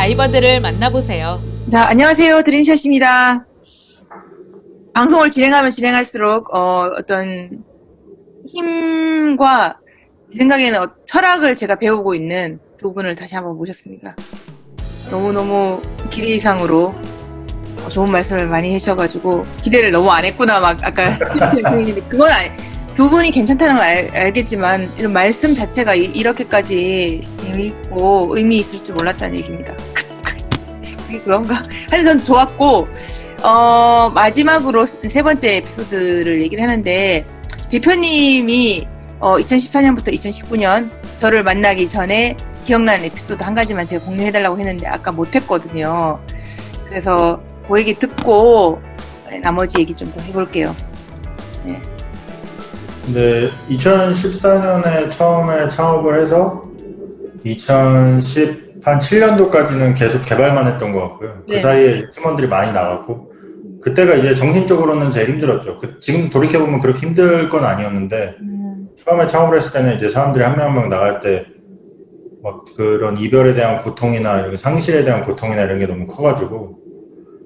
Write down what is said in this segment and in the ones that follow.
다이버들을 만나보세요. 자, 안녕하세요. 드림샷입니다. 방송을 진행하면 진행할수록, 어, 어떤 힘과 제 생각에는 어, 철학을 제가 배우고 있는 두 분을 다시 한번 모셨습니다. 너무너무 길 이상으로 어, 좋은 말씀을 많이 해주셔가지고 기대를 너무 안 했구나, 막 아까 그건 아니, 두 분이 괜찮다는 걸 알, 알겠지만 이런 말씀 자체가 이, 렇게까지 재미있고 의미 있을 줄 몰랐다는 얘기입니다. 그런가? 하여튼 전 좋았고 어, 마지막으로 세 번째 에피소드를 얘기를 하는데 대표님이 어, 2014년부터 2019년 저를 만나기 전에 기억나는 에피소드 한 가지만 제가 공유해달라고 했는데 아까 못했거든요. 그래서 그 얘기 듣고 나머지 얘기 좀 더 해볼게요. 근데 2014년에 처음에 창업을 해서 2010, 한 7년도까지는 계속 개발만 했던 것 같고요. 그 네. 사이에 팀원들이 많이 나갔고, 그때가 이제 정신적으로는 제일 힘들었죠. 그- 지금 돌이켜 보면 그렇게 힘들 건 아니었는데, 처음에 창업을 했을 때는 이제 사람들이 한 명 한 명 나갈 때, 막 그런 이별에 대한 고통이나 이런 상실에 대한 고통이나 이런 게 너무 커가지고,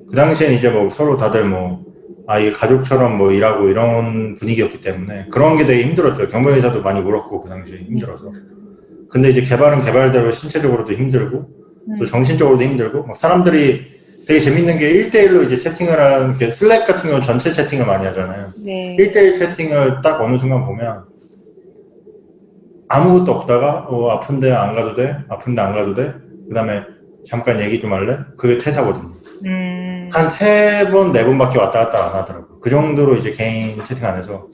그 당시엔 이제 뭐 서로 다들 뭐, 아, 이게 가족처럼 뭐 일하고 이런 분위기였기 때문에 그런 게 되게 힘들었죠. 경매회사도 많이 울었고, 그 당시에 힘들어서. 근데 이제 개발은 개발대로 신체적으로도 힘들고, 또 정신적으로도 힘들고, 막 사람들이 되게 재밌는 게 1대1로 이제 채팅을 하는 게 슬랙 같은 경우 전체 채팅을 많이 하잖아요. 네. 1대1 채팅을 딱 어느 순간 보면 아무것도 없다가 어, 아픈데 안 가도 돼? 아픈데 안 가도 돼? 그 다음에 잠깐 얘기 좀 할래? 그게 퇴사거든요. 음, 한세 번, 네 번밖에 왔다 갔다 안 하더라고요. 그 정도로 이제 개인 채팅 안 해서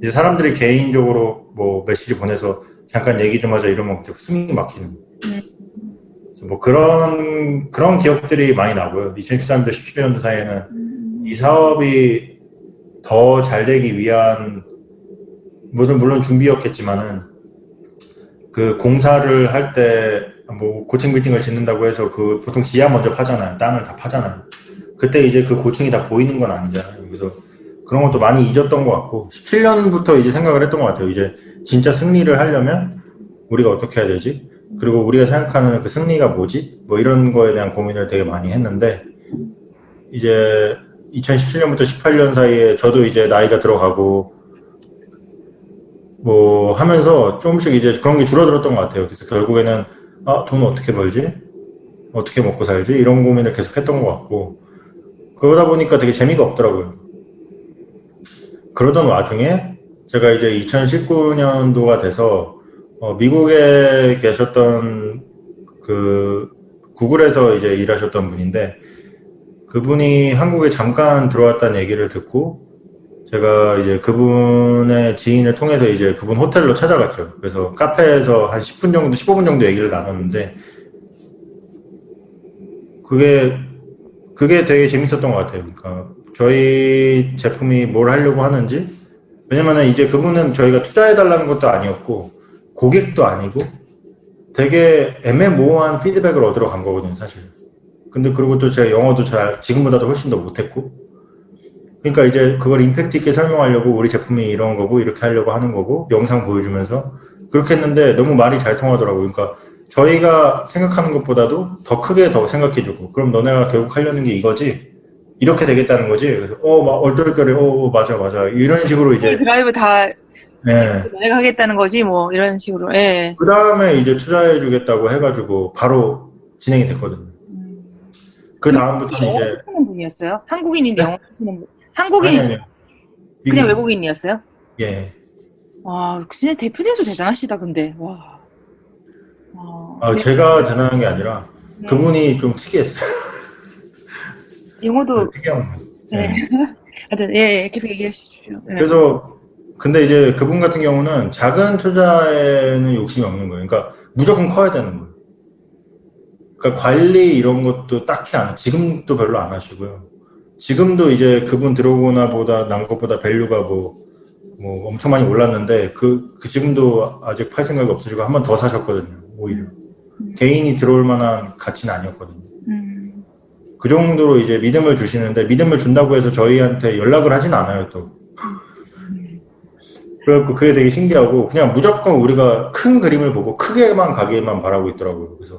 이제 사람들이 개인적으로 뭐 메시지 보내서 잠깐 얘기 좀 하자 이러면 숨이 막히는. 그래서 뭐 그런 그런 기억들이 많이 나고요. 2013년도 17년도 사이에는 이 사업이 더 잘 되기 위한 물론 물론 준비였겠지만은 그 공사를 할 때 뭐 고층 빌딩을 짓는다고 해서 그 보통 지하 먼저 파잖아요. 땅을 다 파잖아요. 그때 이제 그 고층이 다 보이는 건 아니잖아요. 그래서 그런 것도 많이 잊었던 것 같고 17년부터 이제 생각을 했던 것 같아요. 이제 진짜 승리를 하려면 우리가 어떻게 해야 되지? 그리고 우리가 생각하는 그 승리가 뭐지? 뭐 이런 거에 대한 고민을 되게 많이 했는데 이제 2017년부터 18년 사이에 저도 이제 나이가 들어가고 뭐 하면서 조금씩 이제 그런 게 줄어들었던 것 같아요. 그래서 결국에는 아, 돈 어떻게 벌지? 어떻게 먹고 살지? 이런 고민을 계속 했던 것 같고 그러다 보니까 되게 재미가 없더라고요. 그러던 와중에 제가 이제 2019년도가 돼서 어, 미국에 계셨던 그 구글에서 이제 일하셨던 분인데 그분이 한국에 잠깐 들어왔다는 얘기를 듣고 제가 이제 그분의 지인을 통해서 이제 그분 호텔로 찾아갔죠. 그래서 카페에서 한 10분 정도, 15분 정도 얘기를 나눴는데 그게 그게 되게 재밌었던 것 같아요. 그러니까 저희 제품이 뭘 하려고 하는지 왜냐면은 이제 그분은 저희가 투자해달라는 것도 아니었고 고객도 아니고 되게 애매모호한 피드백을 얻으러 간 거거든요, 사실. 근데 그리고 또 제가 영어도 잘 지금보다도 훨씬 더 못했고 그러니까 이제 그걸 임팩트 있게 설명하려고 우리 제품이 이런 거고 이렇게 하려고 하는 거고 영상 보여주면서 그렇게 했는데 너무 말이 잘 통하더라고요. 그러니까 저희가 생각하는 것보다도 더 크게 더 생각해주고 그럼 너네가 결국 하려는 게 이거지 이렇게 되겠다는 거지. 그래서 어막 얼떨결에 어 맞아 맞아 이런 식으로 이제 드라이브 다 네. 내가 하겠다는 거지 뭐 이런 식으로. 예. 그 다음에 이제 투자해주겠다고 해가지고 바로 진행이 됐거든요. 그 다음부터는 영어 이제 하는 분이었어요? 한국인인데 영어 하시는 분. 한국인 아니, 아니요. 그냥 외국인이었어요? 예. 와, 진짜 대표님도 대단하시다 근데. 와. 와, 아, 네. 제가 대단한 게 아니라 네. 그분이 좀 특이했어요. 영어도 특이한 분. 네. 네. 하여튼 예, 예, 계속 얘기해 주십시오. 네. 그래서 근데 이제 그분 같은 경우는 작은 투자에는 욕심이 없는 거예요. 그러니까 무조건 커야 되는 거예요. 그러니까 관리 이런 것도 딱히 안, 지금도 별로 안 하시고요. 지금도 이제 그분 들어오거나 보다 난 것보다 value가 뭐, 뭐 엄청 많이 올랐는데 그, 그 지금도 아직 팔 생각이 없으시고 한 번 더 사셨거든요. 오히려. 개인이 들어올 만한 가치는 아니었거든요. 음, 그 정도로 이제 믿음을 주시는데 믿음을 준다고 해서 저희한테 연락을 하진 않아요 또. 그래갖고 그게 되게 신기하고 그냥 무조건 우리가 큰 그림을 보고 크게만 가기만 바라고 있더라고요. 그래서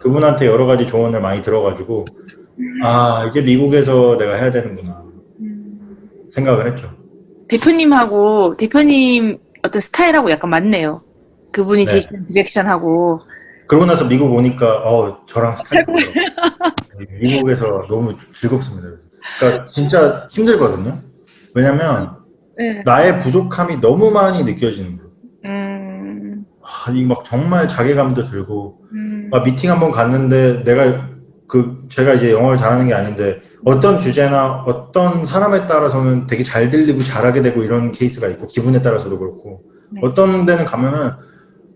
그분한테 여러 가지 조언을 많이 들어가지고 아 이제 미국에서 내가 해야 되는구나 생각을 했죠. 대표님하고 대표님 어떤 스타일하고 약간 맞네요. 그분이 네. 제시한 디렉션하고 그러고 나서 미국 오니까 어 저랑 스타일. 미국에서 너무 즐겁습니다. 그러니까 진짜 힘들거든요. 왜냐면 네. 나의 부족함이 너무 많이 느껴지는 거예요. 음, 아, 이막 정말 자괴감도 들고 음, 막 미팅 한번 갔는데 내가 그 제가 이제 영어를 잘하는 게 아닌데 어떤 주제나 어떤 사람에 따라서는 되게 잘 들리고 잘하게 되고 이런 케이스가 있고 기분에 따라서도 그렇고 네. 어떤 데는 가면은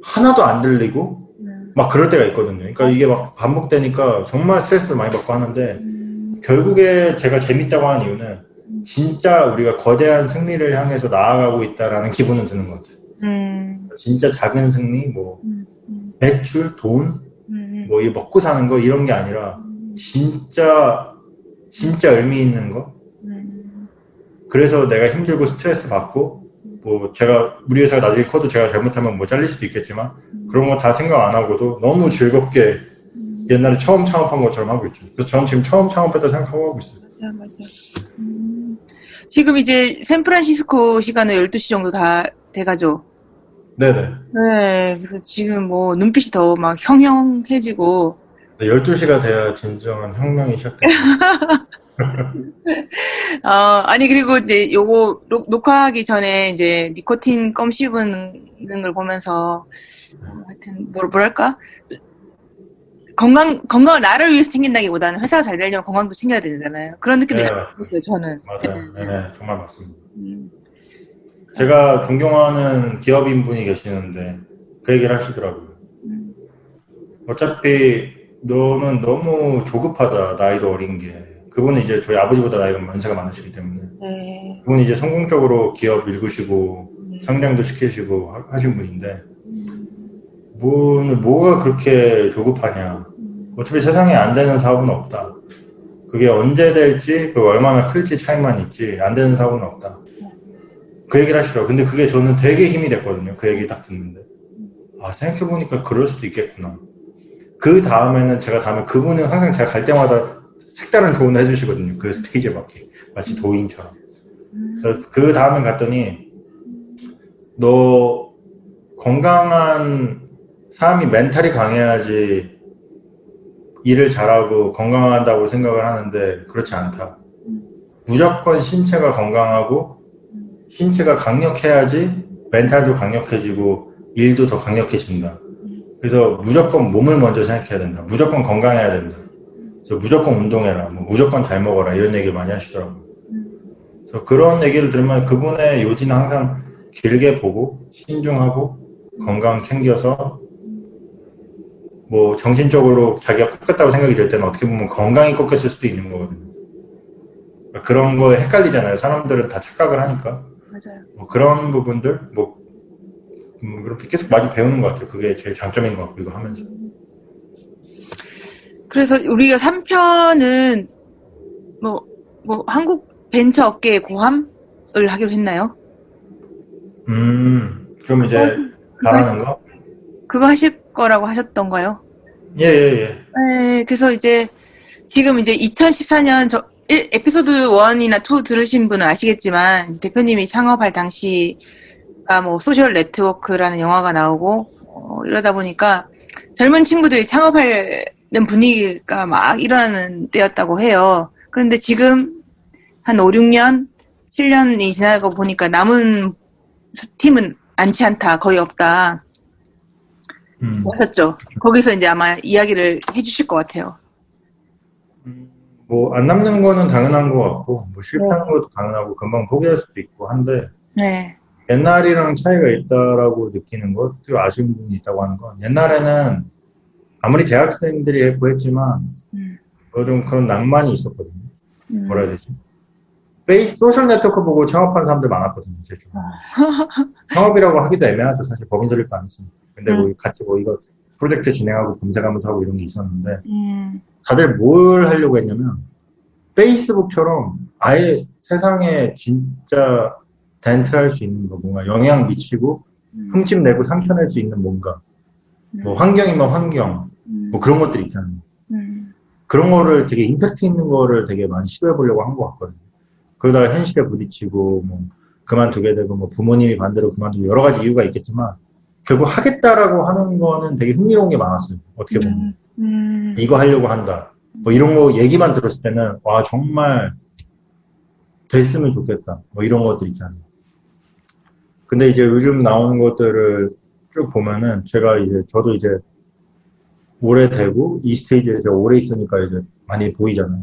하나도 안 들리고 음, 막 그럴 때가 있거든요. 그러니까 이게 막 반복되니까 정말 스트레스를 많이 받고 하는데 음, 결국에 제가 재밌다고 하는 이유는 진짜 우리가 거대한 승리를 향해서 나아가고 있다라는 기분은 드는 것 같아요. 음, 진짜 작은 승리, 뭐 음, 음, 매출, 돈, 음, 뭐이 먹고 사는 거 이런 게 아니라 진짜 진짜 의미 있는 거. 음, 그래서 내가 힘들고 스트레스 받고 뭐 제가 우리 회사가 나중에 커도 제가 잘못하면 뭐 잘릴 수도 있겠지만 그런 거 다 생각 안 하고도 너무 즐겁게 옛날에 처음 창업한 것처럼 하고 있죠. 그래서 저는 지금 처음 창업했다 생각하고 하고 있어요. 맞아, 맞아. 음, 지금 이제 샌프란시스코 시간은 12시 정도 다 돼가죠. 네네. 네, 그래서 지금 뭐 눈빛이 더 막 형형해지고, 네, 12시가 돼야 진정한 혁명이 시작돼요. 어, 아니, 그리고 이제 요거 녹- 녹화하기 전에 이제 니코틴 껌 씹은 걸 보면서, 어, 하여튼, 뭐, 뭐랄까? 건강, 건강을 나를 위해서 챙긴다기보다는 회사가 잘 되려면 건강도 챙겨야 되잖아요. 그런 느낌이 네. 들었어요, 저는. 맞아요. 네. 네, 정말 맞습니다. 음, 제가 존경하는 기업인 분이 계시는데 그 얘기를 하시더라고요. 음, 어차피 너는 너무 조급하다. 나이도 어린 게. 그분은 이제 저희 아버지보다 나이가 연세가 많으시기 때문에 네. 그분이 이제 성공적으로 기업 일구시고 네. 성장도 시키시고 하- 하신 분인데 음, 뭐, 뭐가 그렇게 조급하냐. 음, 어차피 세상에 안 되는 사업은 없다. 그게 언제 될지, 그 얼마나 클지 차이만 있지, 안 되는 사업은 없다. 그 얘기를 하시더라고요. 근데 그게 저는 되게 힘이 됐거든요. 그 얘기 딱 듣는데. 아, 생각해보니까 그럴 수도 있겠구나. 그 다음에는 제가 다음에 그분은 항상 제가 갈 때마다 색다른 조언을 해주시거든요. 그 스테이지에 맞게. 마치 도인처럼. 그 다음에 갔더니, 너 건강한 사람이 멘탈이 강해야지 일을 잘하고 건강하다고 생각을 하는데 그렇지 않다. 무조건 신체가 건강하고 신체가 강력해야지 멘탈도 강력해지고 일도 더 강력해진다. 그래서 무조건 몸을 먼저 생각해야 된다. 무조건 건강해야 된다. 그래서 무조건 운동해라. 뭐 무조건 잘 먹어라. 이런 얘기를 많이 하시더라고요. 그래서 그런 얘기를 들으면 그분의 요지는 항상 길게 보고 신중하고 건강 챙겨서 뭐 정신적으로 자기가 꺾였다고 생각이 될 때는 어떻게 보면 건강이 꺾였을 수도 있는 거거든요. 그러니까 그런 거에 헷갈리잖아요. 사람들은 다 착각을 하니까. 맞아요. 뭐 그런 부분들 뭐 음, 그렇게 계속 많이 배우는 것 같아요. 그게 제일 장점인 것 같고 이거 하면서. 그래서 우리가 3편은 뭐, 뭐, 한국 벤처 업계의 고함을 하기로 했나요? 음, 좀 이제 그거, 잘하는 거? 그거 하실 거라고 하셨던가요? 예, 예, 예. 네, 그래서 이제 지금 이제 2014년 저 1, 에피소드 1이나 2 들으신 분은 아시겠지만 대표님이 창업할 당시가 뭐 소셜 네트워크라는 영화가 나오고 어, 이러다 보니까 젊은 친구들이 창업하는 분위기가 막 일어나는 때였다고 해요. 그런데 지금 한 5, 6년, 7년이 지나고 보니까 남은 팀은 많지 않다, 거의 없다. 음. 하셨죠. 거기서 이제 아마 이야기를 해주실 것 같아요. 뭐안 남는 거는 당연한 것 같고 뭐 실패하는 것도 당연하고 금방 포기할 수도 있고 한데 네. 옛날이랑 차이가 있다라고 느끼는 것, 또 아쉬운 부분이 있다고 하는 건 옛날에는 아무리 대학생들이 했고 했지만 음, 뭐좀 그런 낭만이 있었거든요. 음. 뭐라 해야 되지? 페이스 소셜 네트워크 보고 창업한 사람들 많았거든요, 제 주변에. 창업이라고 하기도 애매하죠. 사실 법인 설립도 안 했으니까. 근데 뭐 같이 뭐 이거 프로젝트 진행하고 검색하면서 하고 이런 게 있었는데 음, 다들 뭘 하려고 했냐면 페이스북처럼 아예 세상에 진짜 dent할 수 있는 거, 뭔가 영향 미치고 음. 흠집 내고 삼켜낼 수 있는 뭔가, 뭐 환경이면 환경, 음. 뭐 그런 것들 있잖아요. 음. 그런 거를 되게 임팩트 있는 거를 되게 많이 시도해 보려고 한 것 같거든요. 그러다가 현실에 부딪히고 뭐 그만두게 되고 뭐 부모님이 반대로 그만두고 여러 가지 이유가 있겠지만 결국 하겠다라고 하는 거는 되게 흥미로운 게 많았어요. 어떻게 보면 음. 이거 하려고 한다. 뭐 이런 거 얘기만 들었을 때는 와 정말 됐으면 좋겠다. 뭐 이런 것들 있잖아요. 근데 이제 요즘 나오는 것들을 쭉 보면은 제가 이제 저도 이제 오래 되고 이 스테이지에 이제 오래 있으니까 이제 많이 보이잖아요.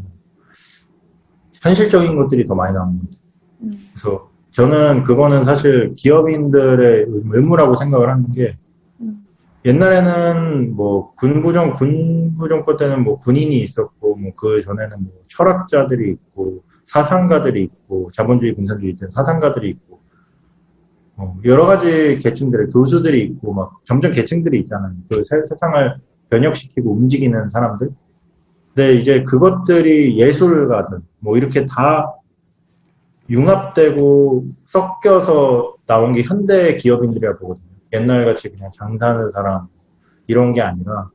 현실적인 것들이 더 많이 나오는 것 같아요. 음. 그래서 저는 그거는 사실 기업인들의 의무라고 생각을 하는 게 음. 옛날에는 뭐 군부정 군부정권 때는 뭐 군인이 있었고 뭐 그 전에는 뭐 철학자들이 있고 사상가들이 있고 자본주의 공산주의 때는 사상가들이 있고 어, 여러 가지 계층들의 교수들이 있고 막 점점 계층들이 있잖아요. 그 세, 세상을 변혁시키고 움직이는 사람들. 근데 이제 그것들이 예술가든 뭐 이렇게 다 융합되고 섞여서 나온 게 현대 기업인들이라 보거든요. 옛날같이 그냥 장사하는 사람 이런 게 아니라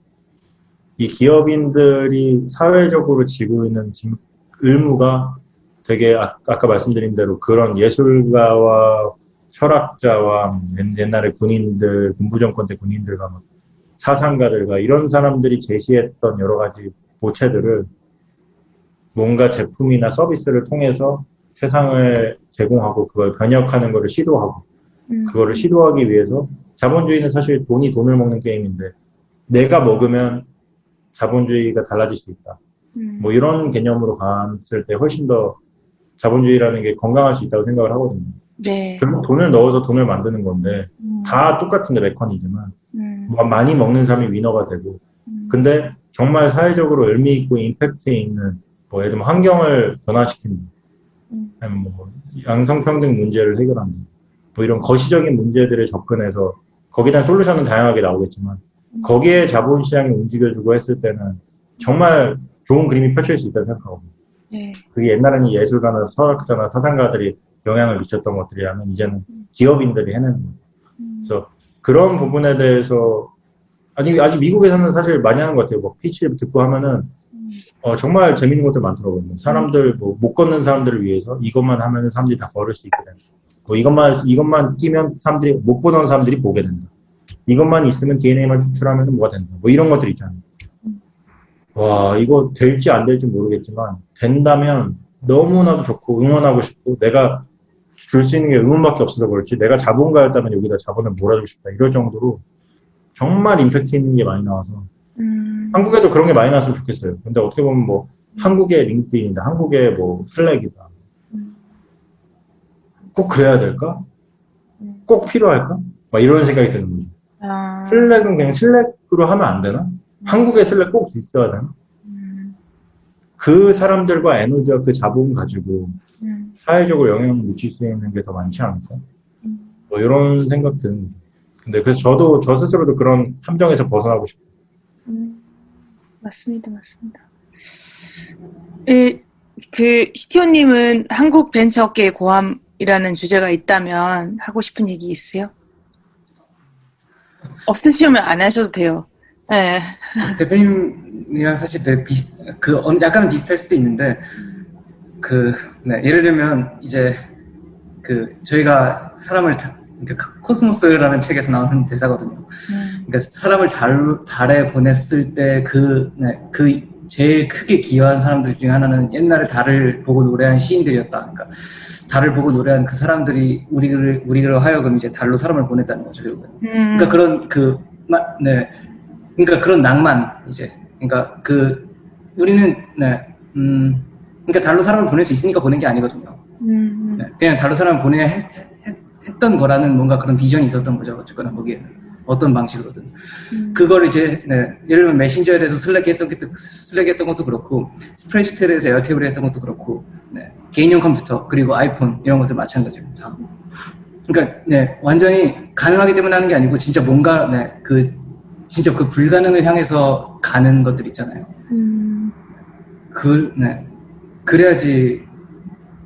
이 기업인들이 사회적으로 지고 있는 짐- 의무가 되게 아, 까 말씀드린 대로 그런 예술가와 철학자와 옛- 옛날에 군인들, 군부 정권 때 군인들과 막 사상가들과 이런 사람들이 제시했던 여러 가지 모체들을 뭔가 제품이나 서비스를 통해서 세상을 제공하고 그걸 변혁하는 것을 시도하고 음. 그거를 시도하기 위해서 자본주의는 사실 돈이 돈을 먹는 게임인데 내가 먹으면 자본주의가 달라질 수 있다. 음. 뭐 이런 개념으로 갔을 때 훨씬 더 자본주의라는 게 건강할 수 있다고 생각을 하거든요. 네. 결국 돈을 넣어서 돈을 만드는 건데 음. 다 똑같은데 메커니즘은 많이 먹는 사람이 위너가 되고 음. 근데 정말 사회적으로 의미 있고 임팩트 있는 뭐 예를 들면 환경을 변화시킨다. 음. 뭐 양성평등 문제를 해결한다. 뭐 이런 거시적인 문제들에 접근해서 거기에 대한 솔루션은 다양하게 나오겠지만 음. 거기에 자본시장이 움직여주고 했을 때는 정말 좋은 그림이 펼쳐질 수 있다고 생각하고 네. 그게 옛날에는 예술가나 철학자나 사상가들이 영향을 미쳤던 것들이라면 이제는 기업인들이 해내는 거예요. 음. 그래서 그런 부분에 대해서 아직 아직 미국에서는 사실 많이 하는 것 같아요. 뭐 피치를 듣고 하면은 음. 어, 정말 재밌는 것들 많더라고요. 뭐 사람들 뭐 못 걷는 사람들을 위해서 이것만 하면 사람들이 다 걸을 수 있게 된다. 뭐 이것만 이것만 끼면 사람들이 못 보던 사람들이 보게 된다. 이것만 있으면 DNA만 추출하면 뭐가 된다. 뭐 이런 것들 있잖아요. 와 이거 될지 안 될지 모르겠지만 된다면 너무나도 좋고 응원하고 싶고 내가 줄 수 있는 게 응원밖에 없어서 그렇지 내가 자본가였다면 여기다 자본을 몰아주고 싶다 이럴 정도로 정말 임팩트 있는 게 많이 나와서 음. 한국에도 그런 게 많이 나왔으면 좋겠어요. 근데 어떻게 보면 뭐 한국의 링크드인이다, 한국의 뭐 슬랙이다. 음. 꼭 그래야 될까? 음. 꼭 필요할까? 막 이런 생각이 드는 거죠. 아. 슬랙은 그냥 슬랙으로 하면 안 되나? 한국의 슬랙 꼭 있어야 되나? 음. 그 사람들과 에너지와 그 자본 가지고 음. 사회적으로 영향을 미칠 수 있는 게 더 많지 않을까? 음. 뭐 이런 생각 드는 거죠. 근데 그래서 저도 저 스스로도 그런 함정에서 벗어나고 싶어요. 음. 맞습니다, 맞습니다. 이, 그 시티오님은 한국 벤처계 고함이라는 주제가 있다면 하고 싶은 얘기 있으세요? 없으시면 안 하셔도 돼요. 네. 대표님이랑 사실 되게 비슷, 그, 어, 약간은 비슷할 수도 있는데, 그, 네, 예를 들면, 이제, 그, 저희가 사람을, 다, 그러니까 코스모스라는 책에서 나오는 대사거든요. 음. 그러니까 사람을 달, 달에 보냈을 때 그, 네, 그, 제일 크게 기여한 사람들 중에 하나는 옛날에 달을 보고 노래한 시인들이었다. 그러니까 달을 보고 노래한 그 사람들이 우리를, 우리를 하여금 이제 달로 사람을 보냈다는 거죠, 결국은. 음. 그러니까 그런 그, 마- 네. 그러니까 그런 낭만, 이제. 그러니까 그, 우리는, 네. 음, 그러니까 달로 사람을 보낼 수 있으니까 보낸 게 아니거든요. 음. 네. 그냥 달로 사람을 보내야 했, 했, 했 던 거라는 뭔가 그런 비전이 있었던 거죠. 어쨌거나 거기에는. 어떤 방식으로든. 음. 그걸 이제, 네. 예를 들면 메신저에 대해서 슬랙 했던, 것도- 슬랙 했던 것도 그렇고, 스프레드시트에 대해서 에어테이블 했던 것도 그렇고, 네. 개인용 컴퓨터, 그리고 아이폰, 이런 것들 마찬가지로 다. 그러니까, 네. 완전히 가능하기 때문에 하는 게 아니고, 진짜 뭔가, 네. 그, 진짜 그 불가능을 향해서 가는 것들 있잖아요. 음. 그, 네. 그래야지,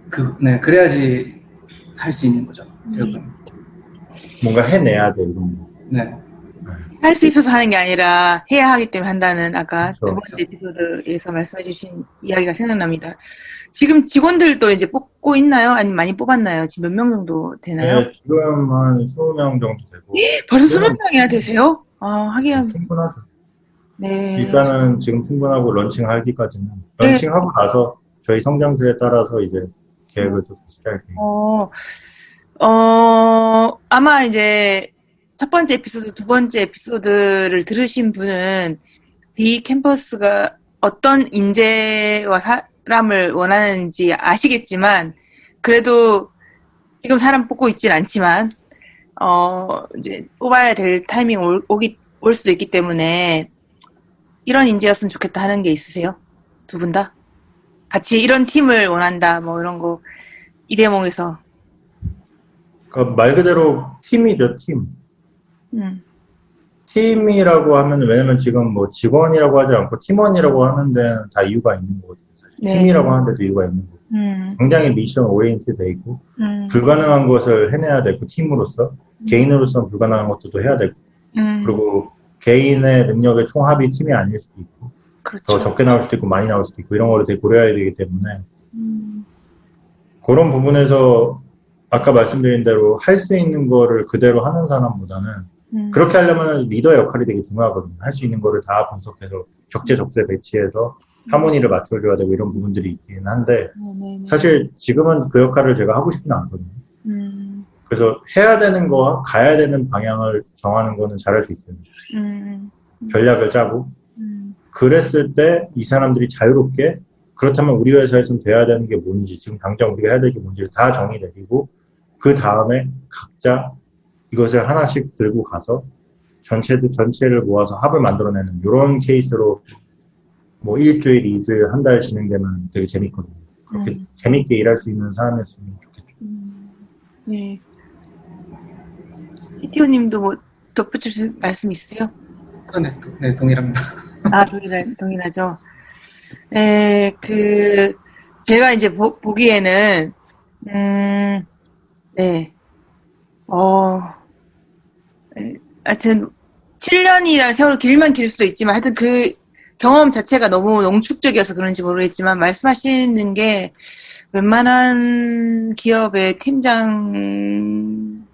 그, 네. 그래야지 할 수 있는 거죠. 이런 거. 뭔가 해내야 돼 이런 거. 네. 할 수 있어서 하는 게 아니라 해야 하기 때문에 한다는 아까 그렇죠. 두 번째 에피소드에서 말씀해 주신 이야기가 생각납니다. 지금 직원들도 이제 뽑고 있나요? 아니면 많이 뽑았나요? 지금 몇 명 정도 되나요? 네, 지금 한 20명 정도 되고 벌써 네. 20명이나 되세요? 아, 하긴, 충분하죠. 네. 일단은 지금 충분하고 런칭하기까지는 네. 런칭하고 나서 저희 성장세에 따라서 이제 계획을 또 다시 할게요. 어, 어, 아마 이제 첫 번째 에피소드, 두 번째 에피소드를 들으신 분은 비 캠퍼스가 어떤 인재와 사람을 원하는지 아시겠지만, 그래도 지금 사람 뽑고 있진 않지만, 어, 이제 뽑아야 될 타이밍 올, 오기, 올 수도 있기 때문에, 이런 인재였으면 좋겠다 하는 게 있으세요? 두 분 다? 같이 이런 팀을 원한다, 뭐 이런 거, 일회몽에서. 그러니까 말 그대로 팀이죠, 팀. 음, 팀이라고 하면 왜냐면 지금 뭐 직원이라고 하지 않고 팀원이라고 하는 데는 다 이유가 있는 거거든요. 사실. 네. 팀이라고 하는 데도 이유가 있는 거고 음, 굉장히 미션 오리엔트 돼 있고 음, 불가능한 것을 해내야 되고 팀으로서 개인으로서는 불가능한 것도 또 해야 되고 음, 그리고 개인의 능력의 총합이 팀이 아닐 수도 있고 그렇죠. 더 적게 나올 수도 있고 많이 나올 수도 있고 이런 거를 되게 고려해야 되기 때문에 음, 그런 부분에서 아까 말씀드린 대로 할 수 있는 거를 그대로 하는 사람보다는 음, 그렇게 하려면 리더의 역할이 되게 중요하거든요. 할 수 있는 거를 다 분석해서 적재적소에 배치해서 하모니를 맞춰줘야 되고 이런 부분들이 있긴 한데 네네네. 사실 지금은 그 역할을 제가 하고 싶지는 않거든요. 음, 그래서 해야 되는 거와 가야 되는 방향을 정하는 거는 잘할 수 있어요. 음, 전략을 짜고 음, 그랬을 때 이 사람들이 자유롭게 그렇다면 우리 회사에서는 돼야 되는 게 뭔지 지금 당장 우리가 해야 될 게 뭔지를 다 정의 내리고 그 다음에 각자 이것을 하나씩 들고 가서 전체들 전체를 모아서 합을 만들어내는 이런 케이스로 뭐 일주일, 이주일, 한 달 진행되면 되게 재밌거든요. 그렇게 음. 재밌게 일할 수 있는 사람이었으면 좋겠죠. 음, 네. 히티오님도 뭐 덧붙일 말씀 있으세요? 어, 네, 도- 네, 동일합니다. 아, 동일하, 동일하죠. 에, 그, 제가 이제 보, 보기에는, 음, 네, 어, 에, 하여튼, 7년이라는 세월이 길면 길 수도 있지만, 하여튼 그 경험 자체가 너무 농축적이어서 그런지 모르겠지만, 말씀하시는 게 웬만한 기업의 팀장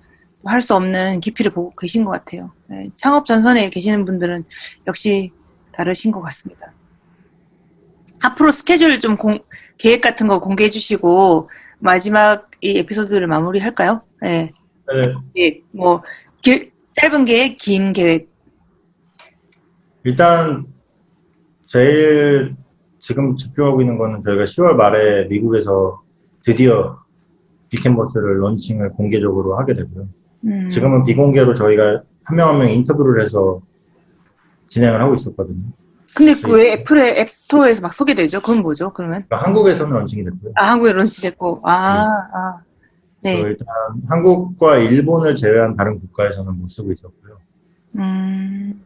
할 수 없는 깊이를 보고 계신 것 같아요. 네, 창업 전선에 계시는 분들은 역시 다르신 것 같습니다. 앞으로 스케줄 좀 공- 계획 같은 거 공개해 주시고 마지막 이 에피소드를 마무리할까요? 네. 네, 예, 뭐 길- 짧은 계획, 긴 계획. 일단 제일 지금 집중하고 있는 거는 저희가 10월 말에 미국에서 드디어 비캔버스를 런칭을 공개적으로 하게 되고요. 음, 지금은 비공개로 저희가 한 명 한명 인터뷰를 해서 진행을 하고 있었거든요. 근데 그 왜 애플의 앱스토어에서 막 소개되죠? 그건 뭐죠? 그러면 그러니까 한국에서는 런칭이 됐고요. 아 한국에 launch됐고 아 아. 네. 일단 한국과 일본을 제외한 다른 국가에서는 못 쓰고 있었고요. 음,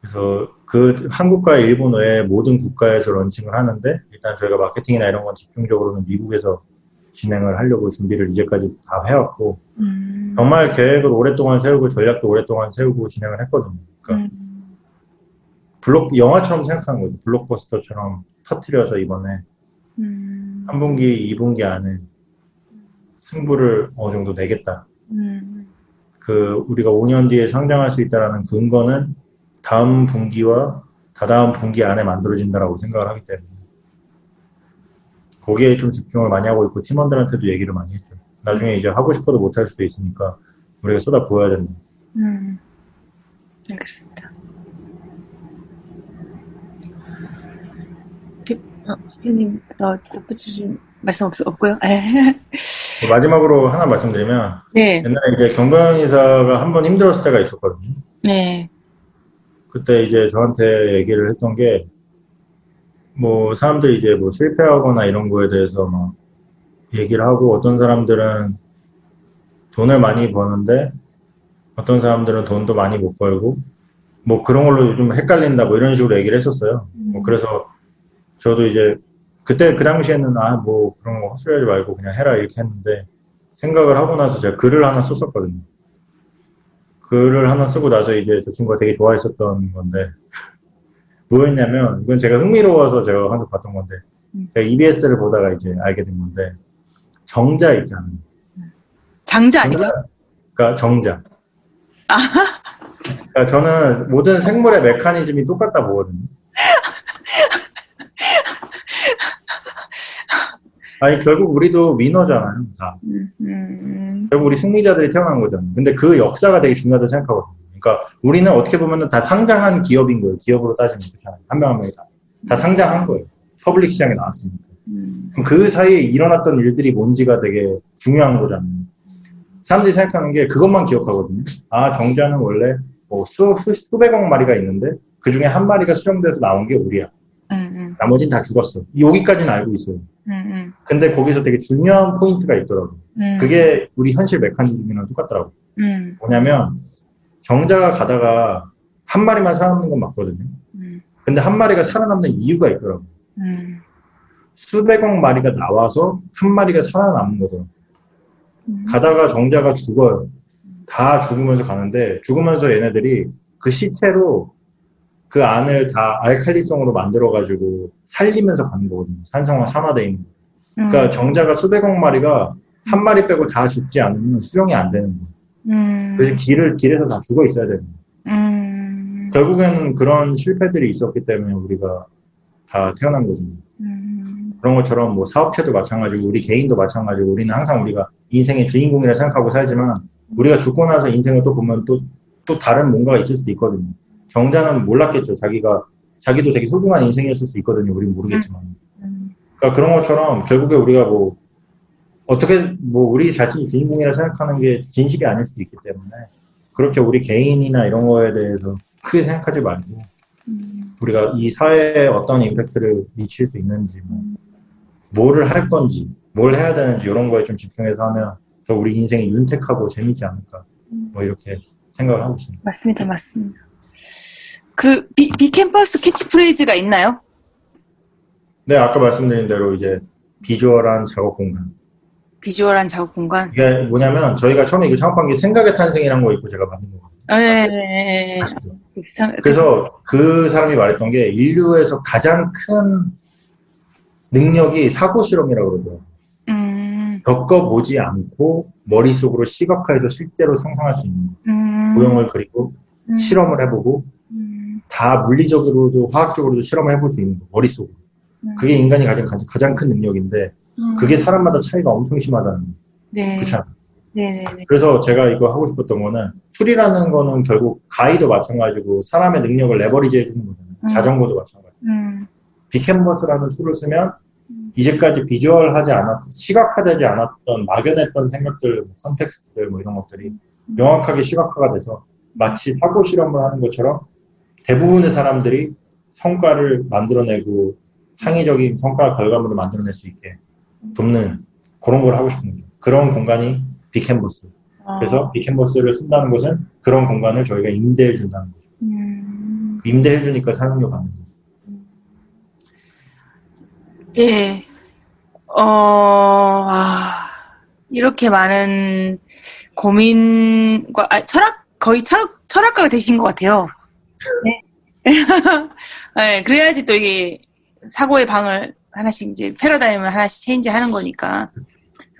그래서 그 한국과 일본 외에 모든 국가에서 런칭을 하는데 일단 저희가 마케팅이나 이런 건 집중적으로는 미국에서 진행을 하려고 준비를 이제까지 다 해왔고 음, 정말 계획을 오랫동안 세우고 전략도 오랫동안 세우고 진행을 했거든요. 그러니까 음, 블록 영화처럼 생각하는 거죠. 블록버스터처럼 터트려서 이번에 음, 3분기, 2분기 안에 승부를 어느 정도 내겠다. 음, 그 우리가 5년 뒤에 상장할 수 있다라는 근거는 다음 분기와 다다음 분기 안에 만들어진다라고 생각을 하기 때문에 거기에 좀 집중을 많이 하고 있고 팀원들한테도 얘기를 많이 했죠. 나중에 이제 하고 싶어도 못할 수도 있으니까 우리가 쏟아 부어야 된다. 음. 알겠습니다. 기- 어, 스티님, 더 덧붙이신 말씀 없, 없고요? 마지막으로 하나 말씀드리면 네, 옛날에 이제 경강 이사가 한 번 힘들었을 때가 있었거든요. 네, 그때 이제 저한테 얘기를 했던 게, 뭐, 사람들이 이제 뭐 실패하거나 이런 거에 대해서 막 얘기를 하고, 어떤 사람들은 돈을 많이 버는데, 어떤 사람들은 돈도 많이 못 벌고, 뭐 그런 걸로 요즘 헷갈린다, 뭐 이런 식으로 얘기를 했었어요. 뭐 그래서 저도 이제, 그때 그 당시에는 아, 뭐 그런 거 헛소리 하지 말고 그냥 해라 이렇게 했는데, 생각을 하고 나서 제가 글을 하나 썼었거든요. 글을 하나 쓰고 나서 이제 저 친구가 되게 좋아했었던 건데 뭐였냐면 이건 제가 흥미로워서 제가 항상 봤던 건데 음. 제가 EBS를 보다가 이제 알게 된 건데 정자 있잖아요. 장자 아니고요? 그러니까 정자. 그러니까 저는 모든 생물의 메커니즘이 똑같다 보거든요. 아니 결국 우리도 winner잖아요. 다. 음, 음, 결국 우리 승리자들이 태어난 거잖아요. 근데 그 역사가 되게 중요하다고 생각하거든요. 그러니까 우리는 어떻게 보면 다 상장한 기업인 거예요. 기업으로 따지면 그렇잖아요. 한 명 한 명이 다. 다 상장한 거예요. public 시장에 나왔으니까. 음, 그럼 그 사이에 일어났던 일들이 뭔지가 되게 중요한 거잖아요. 사람들이 생각하는 게 그것만 기억하거든요. 아, 정자는 원래 뭐 수, 수, 수백억 마리가 있는데 그 중에 한 마리가 수정돼서 나온 게 우리야. 음, 음, 나머지는 다 죽었어. 여기까지는 알고 있어요. 음, 근데 거기서 되게 중요한 포인트가 있더라고요. 음, 그게 우리 현실 메커니즘이랑 똑같더라고요. 음, 뭐냐면 정자가 가다가 한 마리만 살아남는 건 맞거든요. 음, 근데 한 마리가 살아남는 이유가 있더라고요. 음, 수백억 마리가 나와서 한 마리가 살아남는 거더라고요. 음. 가다가 정자가 죽어요. 다 죽으면서 가는데 죽으면서 얘네들이 그 시체로 그 안을 다 알칼리성으로 만들어가지고 살리면서 가는 거거든요. 산성화 산화돼 있는. 거. 그러니까 음, 정자가 수백억 마리가 한 마리 빼고 다 죽지 않으면 수령이 안 되는 거예요. 음, 그래서 길을 길에서 다 죽어 있어야 되는 거예요. 음, 결국에는 그런 실패들이 있었기 때문에 우리가 다 태어난 거거든요. 음, 그런 것처럼 뭐 사업체도 마찬가지고 우리 개인도 마찬가지고 우리는 항상 우리가 인생의 주인공이라 생각하고 살지만 우리가 죽고 나서 인생을 또 보면 또, 또 다른 뭔가가 있을 수도 있거든요. 정자는 몰랐겠죠. 자기가, 자기도 되게 소중한 인생이었을 수 있거든요. 우린 모르겠지만. 음, 그러니까 그런 것처럼 결국에 우리가 뭐, 어떻게 뭐 우리 자신이 주인공이라 생각하는 게 진실이 아닐 수도 있기 때문에 그렇게 우리 개인이나 이런 거에 대해서 크게 생각하지 말고 음, 우리가 이 사회에 어떤 임팩트를 미칠 수 있는지, 뭐, 뭐를 할 건지, 뭘 해야 되는지 이런 거에 좀 집중해서 하면 더 우리 인생이 윤택하고 재밌지 않을까, 뭐 이렇게 생각을 하고 있습니다. 맞습니다, 맞습니다. 그 비, 비캔버스 캐치프레이즈가 있나요? 네, 아까 말씀드린 대로 이제 비주얼한 작업 공간. 비주얼한 작업 공간. 이게 뭐냐면 저희가 처음에 이거 창업한 게 생각의 탄생이라는 거 있고 제가 만든 거거든요. 네. 그래서 그 사람이 말했던 게 인류에서 가장 큰 능력이 사고 실험이라고 그러더라고요. 음, 겪어보지 않고 머릿속으로 시각화해서 실제로 상상할 수 있는 음, 모형을 그리고 음, 실험을 해보고 음, 다 물리적으로도 화학적으로도 실험을 해볼 수 있는 거 머릿속으로. 음, 그게 인간이 가진 가장, 가장 큰 능력인데 음, 그게 사람마다 차이가 엄청 심하다는 거 네, 그렇잖아 네, 네, 네. 그래서 제가 이거 하고 싶었던 거는 tool이라는 거는 결국 가위도 마찬가지고 사람의 능력을 레버리지 해주는 거잖아요. 음. 자전거도 마찬가지 음, 비캔버스라는 tool을 쓰면 음. 이제까지 비주얼하지 않았 시각화되지 않았던 막연했던 생각들 뭐 context들 뭐 이런 것들이 명확하게 시각화가 돼서 마치 사고 실험을 하는 것처럼 대부분의 사람들이 성과를 만들어내고 창의적인 성과 결과물을 만들어낼 수 있게 돕는 그런 걸 하고 싶은 거죠. 그런 공간이 비캔버스. 어, 그래서 비캔버스를 쓴다는 것은 그런 공간을 저희가 임대해 준다는 거죠. 음, 임대해 주니까 사용료 받는 거죠. 예, 어, 아, 이렇게 많은 고민과, 아, 철학, 거의 철학, 철학가가 되신 것 같아요. 네. 네, 그래야지 또 이게 사고의 방을 하나씩 이제 패러다임을 하나씩 change 하는 거니까.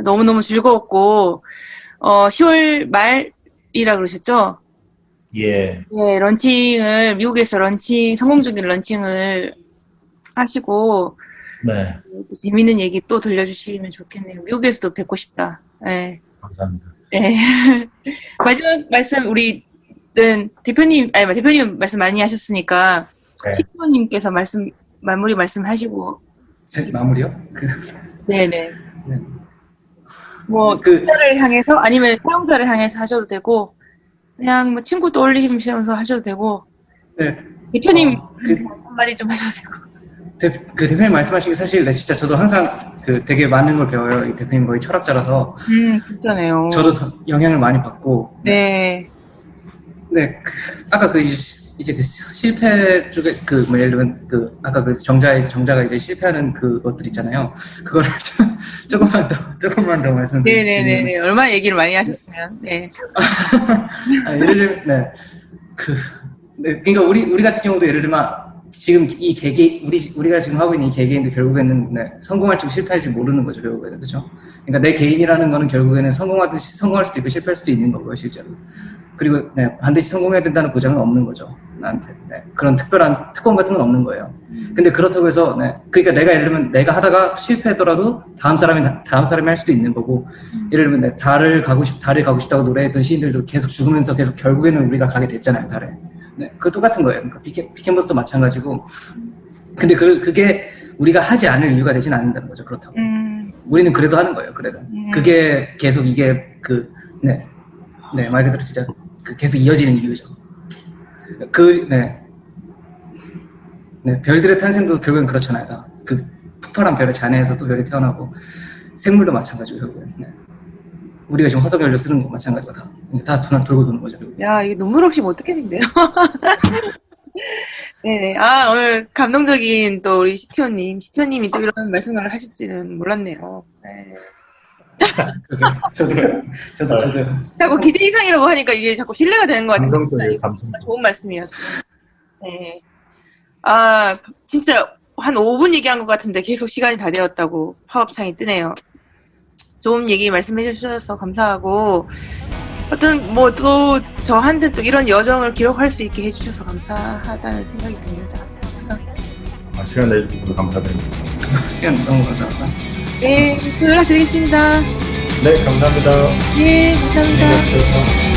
너무너무 즐거웠고, 어, 10월 말이라 그러셨죠? 예. 네, 런칭을, 미국에서 런칭, 성공적인 런칭을 하시고, 네. 또 재밌는 얘기 또 들려주시면 좋겠네요. 미국에서도 뵙고 싶다. 네. 감사합니다. 네. 마지막 말씀, 우리 는 대표님, 아니, 대표님 말씀 많이 하셨으니까, 네. 시부모님께서 말씀, 마무리 말씀하시고, 제 마무리요? 그, 네네. 네. 뭐, 그, 사용자를 향해서, 아니면 사용자를 향해서 하셔도 되고, 그냥 뭐 친구 떠올리시면서 하셔도 되고, 네. 대표님 어, 그- 한 마디 좀 하셔도 되고. 대, 그 대표님 말씀하신 게 사실 네, 진짜 저도 항상 그 되게 많은 걸 배워요. 이 대표님 거의 철학자라서 음, 진짜네요. 저도 더 영향을 많이 받고 네. 네, 그, 아까 그 이제, 그 실패 쪽에 그 뭐 예를 들면 그 아까 그 정자의 정자가 이제 실패하는 그것들 있잖아요. 그거를 좀 조금만 더 조금만 더 말씀드리면 네네네네. 얼마나 얘기를 많이 하셨으면. 네. 아, 예를 들면 네. 그 네, 그러니까 우리 우리 같은 경우도 예를 들면 지금 이 개개 우리 우리가 지금 하고 있는 이 개개인도 결국에는 네, 성공할지 실패할지 모르는 거죠 결국에는 그렇죠. 그러니까 내 개인이라는 거는 결국에는 성공하듯이 성공할 수도 있고 실패할 수도 있는 거고요 실제로. 그리고 네, 반드시 성공해야 된다는 보장은 없는 거죠 나한테. 네, 그런 특별한 특권 같은 건 없는 거예요. 근데 그렇다고 해서 네, 그러니까 내가 예를 들면 내가 하다가 실패하더라도 다음 사람이 다음 사람이 할 수도 있는 거고 예를 들면 내 달을 가고 싶 달에 가고 싶다고 노래했던 시인들도 계속 죽으면서 계속 결국에는 우리가 가게 됐잖아요 달에. 네, 그 똑같은 거예요. 그러니까 피켓 피켓버스도 마찬가지고. 근데 그 그게 우리가 하지 않을 이유가 되진 않는다는 거죠. 그렇다고. 음, 우리는 그래도 하는 거예요. 그래도 음. 그게 계속 이게 그 네, 네 말 그대로 진짜 그 계속 이어지는 이유죠. 그 네. 네, 별들의 탄생도 결국엔 그렇잖아요. 다. 그 폭발한 별의 잔해에서 또 별이 태어나고 생물도 마찬가지고 결국엔. 네. 우리가 지금 화석 연료 쓰는 거 마찬가지고 다. 다 돈- 돌고 도는 거죠. 야, 이게 눈물 없이 못 듣겠는데요. 네네. 아, 오늘 감동적인 또 우리 시티오님, 시티오님이 또 이런 말씀을 하실지는 몰랐네요. 네. 저도 저도 저도 자꾸 기대 이상이라고 하니까 이게 자꾸 신뢰가 되는 것 같아요. 감성적이에요, 감성. 좋은 말씀이었어요. 네. 아, 진짜 한 5분 얘기한 것 같은데 계속 시간이 다 되었다고 파업창이 뜨네요. 좋은 얘기 말씀해 주셔서 감사하고, 어떤, 뭐 또 저한테 또 이런 여정을 기록할 수 있게 해주셔서 감사하다는 생각이 듭니다. 아, 시간 내주셔서 감사드립니다. 시간 너무 감사합니다. 네, 연락드리겠습니다. 네, 감사합니다. 네, 감사합니다. 네, 감사합니다.